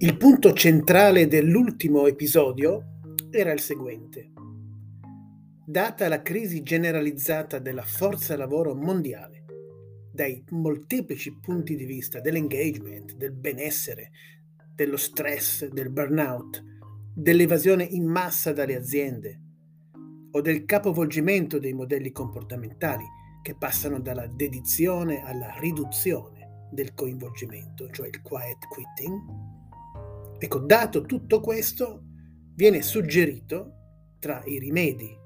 Il punto centrale dell'ultimo episodio era il seguente. Data la crisi generalizzata della forza lavoro mondiale, dai molteplici punti di vista dell'engagement, del benessere, dello stress, del burnout, dell'evasione in massa dalle aziende o del capovolgimento dei modelli comportamentali che passano dalla dedizione alla riduzione del coinvolgimento, cioè il quiet quitting, Ecco, dato tutto questo, viene suggerito tra i rimedi.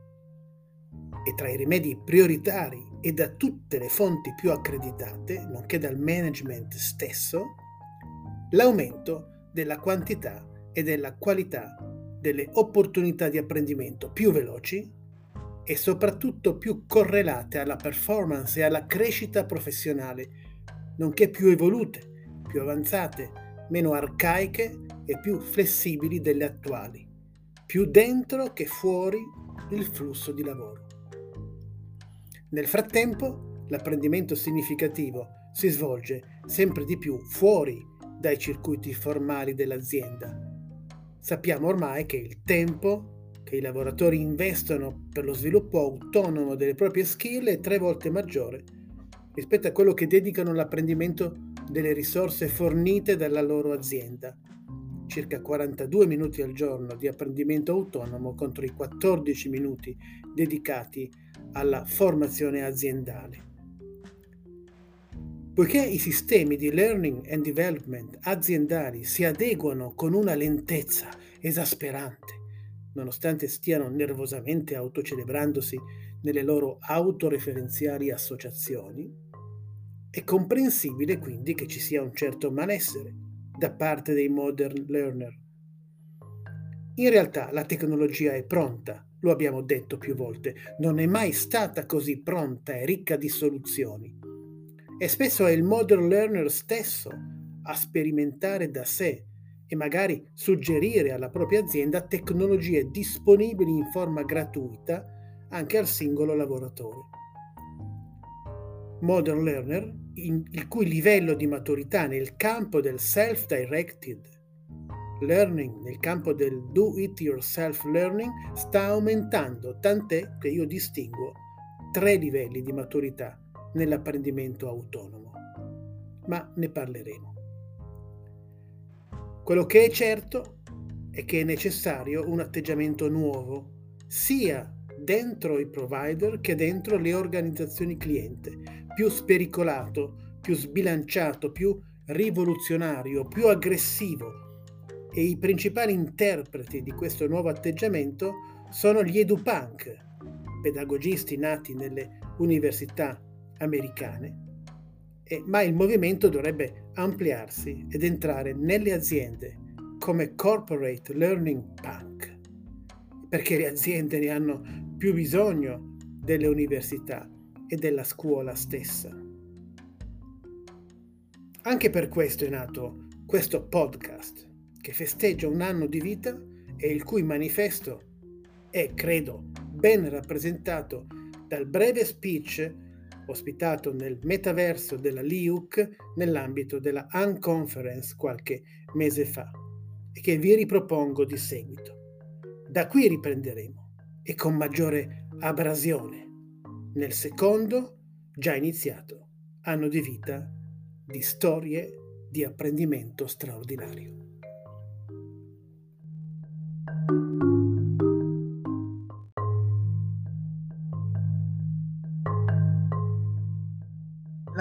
E tra i rimedi prioritari e da tutte le fonti più accreditate, nonché dal management stesso, l'aumento della quantità e della qualità delle opportunità di apprendimento più veloci e soprattutto più correlate alla performance e alla crescita professionale, nonché più evolute, più avanzate, meno arcaiche e più flessibili delle attuali, più dentro che fuori il flusso di lavoro. Nel frattempo, l'apprendimento significativo si svolge sempre di più fuori dai circuiti formali dell'azienda. Sappiamo ormai che il tempo che i lavoratori investono per lo sviluppo autonomo delle proprie skill è tre volte maggiore rispetto a quello che dedicano all'apprendimento delle risorse fornite dalla loro azienda circa 42 minuti al giorno di apprendimento autonomo contro i 14 minuti dedicati alla formazione aziendale. Poiché i sistemi di learning and development aziendali si adeguano con una lentezza esasperante, nonostante stiano nervosamente autocelebrandosi nelle loro autoreferenziali associazioni, è comprensibile quindi che ci sia un certo malessere da parte dei modern learner. In realtà la tecnologia è pronta, lo abbiamo detto più volte, non è mai stata così pronta e ricca di soluzioni. E spesso è il modern learner stesso a sperimentare da sé e magari suggerire alla propria azienda tecnologie disponibili in forma gratuita anche al singolo lavoratore modern learner in, il cui livello di maturità nel campo del self-directed learning, nel campo del do it yourself learning, sta aumentando, tant'è che io distingo tre livelli di maturità nell'apprendimento autonomo. Ma ne parleremo. Quello che è certo è che è necessario un atteggiamento nuovo, sia dentro i provider che dentro le organizzazioni cliente, più spericolato, più sbilanciato, più rivoluzionario, più aggressivo. E i principali interpreti di questo nuovo atteggiamento sono gli edupunk, pedagogisti nati nelle università americane, e, ma il movimento dovrebbe ampliarsi ed entrare nelle aziende come corporate learning punk, perché le aziende ne hanno più bisogno delle università e della scuola stessa. Anche per questo è nato questo podcast che festeggia un anno di vita e il cui manifesto è, credo, ben rappresentato dal breve speech ospitato nel metaverso della LIUC nell'ambito della Unconference qualche mese fa e che vi ripropongo di seguito. Da qui riprenderemo e con maggiore abrasione nel secondo, già iniziato, anno di vita di storie di apprendimento straordinario.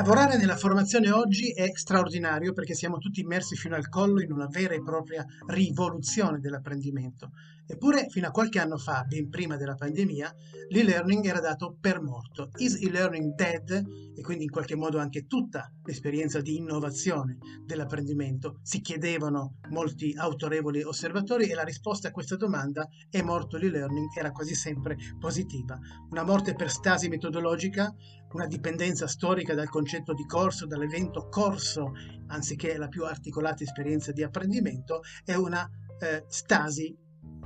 Lavorare nella formazione oggi è straordinario perché siamo tutti immersi fino al collo in una vera e propria rivoluzione dell'apprendimento. Eppure, fino a qualche anno fa, ben prima della pandemia, l'e-learning era dato per morto. Is e-learning dead? E quindi in qualche modo anche tutta l'esperienza di innovazione dell'apprendimento si chiedevano molti autorevoli osservatori e la risposta a questa domanda è morto l'e-learning era quasi sempre positiva. Una morte per stasi metodologica, una dipendenza storica dal concetto di corso, dall'evento corso, anziché la più articolata esperienza di apprendimento, è una eh, stasi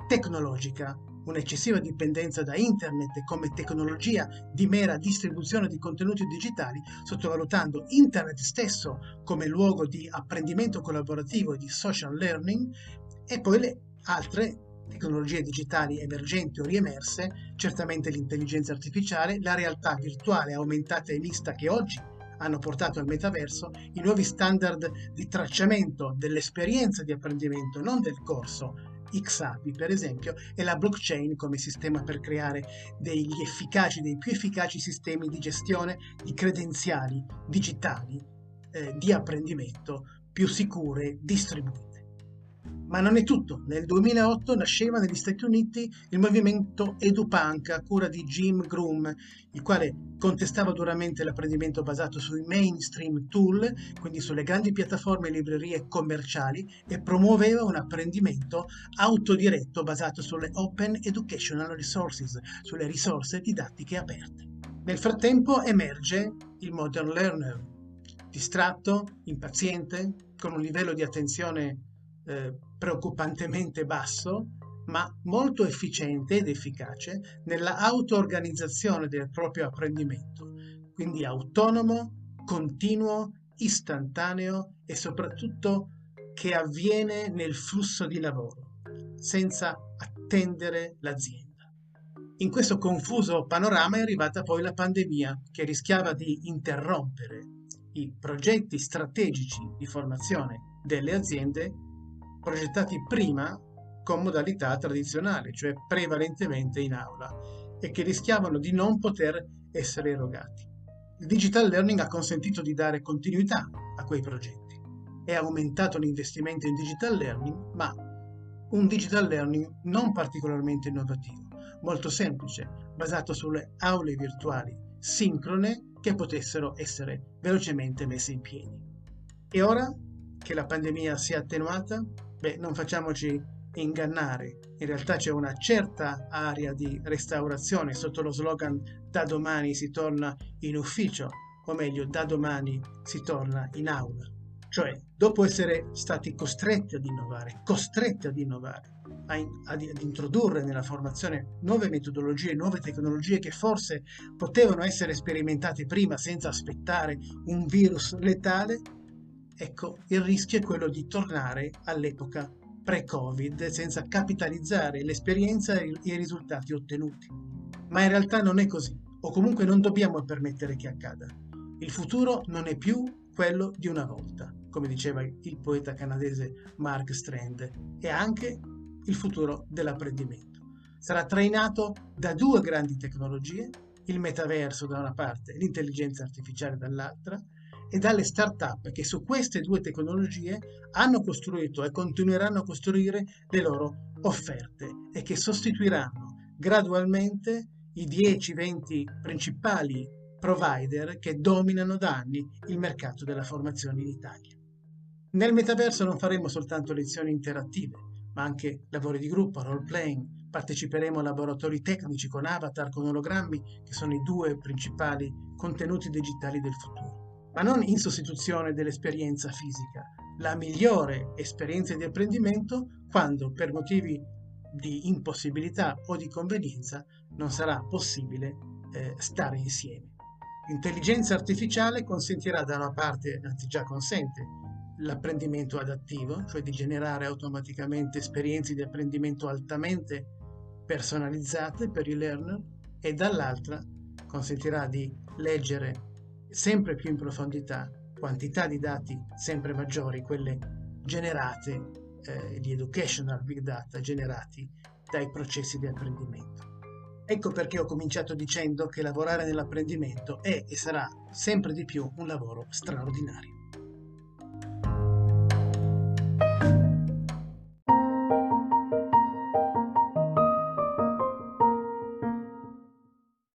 tecnologica un'eccessiva dipendenza da internet come tecnologia di mera distribuzione di contenuti digitali, sottovalutando internet stesso come luogo di apprendimento collaborativo e di social learning, e poi le altre tecnologie digitali emergenti o riemerse, certamente l'intelligenza artificiale, la realtà virtuale aumentata e mista che oggi hanno portato al metaverso, i nuovi standard di tracciamento dell'esperienza di apprendimento, non del corso, XAPI per esempio, e la blockchain come sistema per creare degli efficaci, dei più efficaci sistemi di gestione di credenziali digitali eh, di apprendimento più sicure, distribuite. Ma non è tutto. Nel 2008 nasceva negli Stati Uniti il movimento EduPunk a cura di Jim Groom, il quale contestava duramente l'apprendimento basato sui mainstream tool, quindi sulle grandi piattaforme e librerie commerciali, e promuoveva un apprendimento autodiretto basato sulle Open Educational Resources, sulle risorse didattiche aperte. Nel frattempo emerge il modern learner, distratto, impaziente, con un livello di attenzione eh, preoccupantemente basso, ma molto efficiente ed efficace nella auto-organizzazione del proprio apprendimento, quindi autonomo, continuo, istantaneo e soprattutto che avviene nel flusso di lavoro, senza attendere l'azienda. In questo confuso panorama è arrivata poi la pandemia che rischiava di interrompere i progetti strategici di formazione delle aziende progettati prima con modalità tradizionali, cioè prevalentemente in aula, e che rischiavano di non poter essere erogati. Il digital learning ha consentito di dare continuità a quei progetti. È aumentato l'investimento in digital learning, ma un digital learning non particolarmente innovativo, molto semplice, basato sulle aule virtuali sincrone che potessero essere velocemente messe in piedi. E ora che la pandemia si è attenuata, Beh, non facciamoci ingannare, in realtà c'è una certa area di restaurazione sotto lo slogan da domani si torna in ufficio, o meglio da domani si torna in aula. Cioè, dopo essere stati costretti ad innovare, costretti ad innovare, ad, introdurre nella formazione nuove metodologie, nuove tecnologie che forse potevano essere sperimentate prima senza aspettare un virus letale, Ecco, il rischio è quello di tornare all'epoca pre-Covid senza capitalizzare l'esperienza e i risultati ottenuti. Ma in realtà non è così, o comunque non dobbiamo permettere che accada. Il futuro non è più quello di una volta, come diceva il poeta canadese Mark Strand, è anche il futuro dell'apprendimento. Sarà trainato da due grandi tecnologie, il metaverso da una parte e l'intelligenza artificiale dall'altra, e dalle start-up che su queste due tecnologie hanno costruito e continueranno a costruire le loro offerte e che sostituiranno gradualmente i 10-20 principali provider che dominano da anni il mercato della formazione in Italia. Nel metaverso non faremo soltanto lezioni interattive, ma anche lavori di gruppo, role playing, parteciperemo a laboratori tecnici con avatar, con ologrammi, che sono i due principali contenuti digitali del futuro ma non in sostituzione dell'esperienza fisica, la migliore esperienza di apprendimento quando per motivi di impossibilità o di convenienza non sarà possibile eh, stare insieme. L'intelligenza artificiale consentirà da una parte, anzi già consente, l'apprendimento adattivo, cioè di generare automaticamente esperienze di apprendimento altamente personalizzate per i learner e dall'altra consentirà di leggere sempre più in profondità, quantità di dati sempre maggiori, quelle generate, eh, di educational big data generati dai processi di apprendimento. Ecco perché ho cominciato dicendo che lavorare nell'apprendimento è e sarà sempre di più un lavoro straordinario.